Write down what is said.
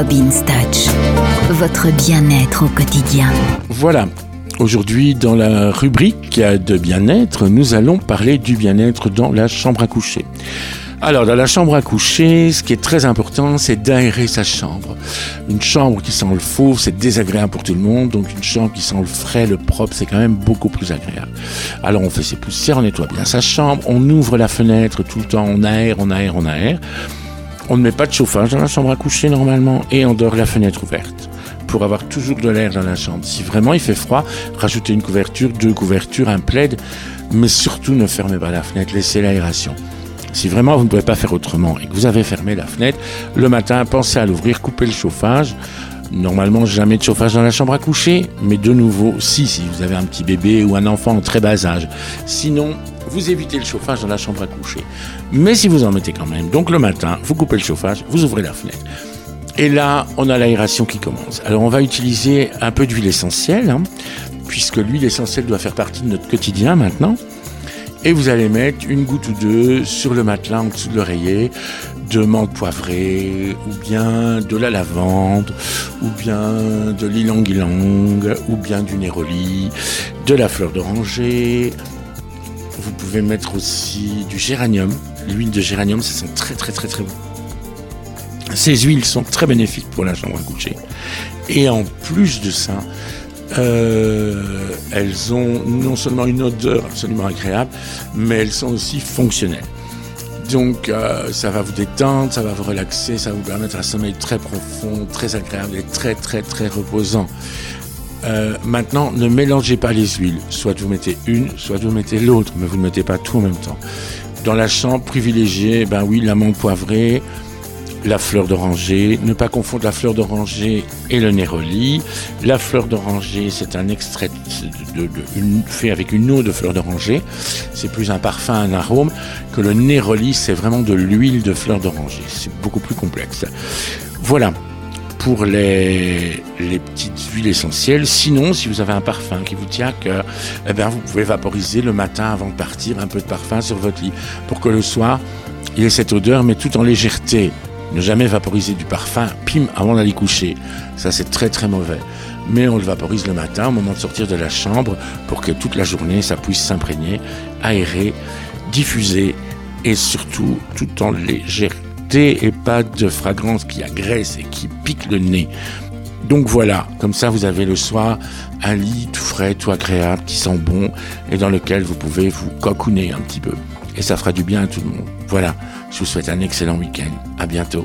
Robin Touch, votre bien-être au quotidien. Voilà. Aujourd'hui, dans la rubrique de bien-être, nous allons parler du bien-être dans la chambre à coucher. Alors, dans la chambre à coucher, ce qui est très important, c'est d'aérer sa chambre. Une chambre qui sent le faux, c'est désagréable pour tout le monde. Donc, une chambre qui sent le frais, le propre, c'est quand même beaucoup plus agréable. Alors, on fait ses poussières, on nettoie bien sa chambre, on ouvre la fenêtre tout le temps, on aère, on aère, on aère. On ne met pas de chauffage dans la chambre à coucher normalement et on dort la fenêtre ouverte pour avoir toujours de l'air dans la chambre. Si vraiment il fait froid, rajoutez une couverture, deux couvertures, un plaid, mais surtout ne fermez pas la fenêtre, laissez l'aération. Si vraiment vous ne pouvez pas faire autrement et que vous avez fermé la fenêtre, le matin, pensez à l'ouvrir, coupez le chauffage. Normalement, jamais de chauffage dans la chambre à coucher, mais de nouveau, si, si vous avez un petit bébé ou un enfant en très bas âge. Sinon, vous évitez le chauffage dans la chambre à coucher. Mais si vous en mettez quand même, donc le matin, vous coupez le chauffage, vous ouvrez la fenêtre. Et là, on a l'aération qui commence. Alors, on va utiliser un peu d'huile essentielle, hein, puisque l'huile essentielle doit faire partie de notre quotidien maintenant. Et vous allez mettre une goutte ou deux sur le matelas en dessous de l'oreiller de menthe poivrée, ou bien de la lavande, ou bien de l'ilang-ilang, ou bien du néroli, de la fleur d'oranger. Vous pouvez mettre aussi du géranium. L'huile de géranium, ça sent très très très très bon. Ces huiles sont très bénéfiques pour la chambre à coucher. Et en plus de ça, euh, elles ont non seulement une odeur absolument agréable, mais elles sont aussi fonctionnelles. Donc euh, ça va vous détendre, ça va vous relaxer, ça va vous permettre un sommeil très profond, très agréable et très très très reposant. Euh, maintenant, ne mélangez pas les huiles. Soit vous mettez une, soit vous mettez l'autre, mais vous ne mettez pas tout en même temps. Dans la chambre, privilégiez, ben oui, l'amande poivrée, la fleur d'oranger, ne pas confondre la fleur d'oranger et le néroli. La fleur d'oranger, c'est un extrait fait avec une eau de fleur d'oranger. C'est plus un parfum, un arôme, que le néroli, c'est vraiment de l'huile de fleur d'oranger. C'est beaucoup plus complexe. Voilà pour les, petites huiles essentielles. Sinon, si vous avez un parfum qui vous tient que eh bien, vous pouvez vaporiser le matin avant de partir un peu de parfum sur votre lit pour que le soir, il ait cette odeur, mais tout en légèreté. Ne jamais vaporiser du parfum, pim, avant d'aller coucher. Ça, c'est très très mauvais. Mais on le vaporise le matin, au moment de sortir de la chambre, pour que toute la journée, ça puisse s'imprégner, aérer, diffuser, et surtout tout en légèreté et pas de fragrance qui agresse et qui pique le nez. Donc voilà, comme ça vous avez le soir un lit tout frais, tout agréable, qui sent bon et dans lequel vous pouvez vous cocooner un petit peu et ça fera du bien à tout le monde. Voilà, je vous souhaite un excellent week-end. À bientôt.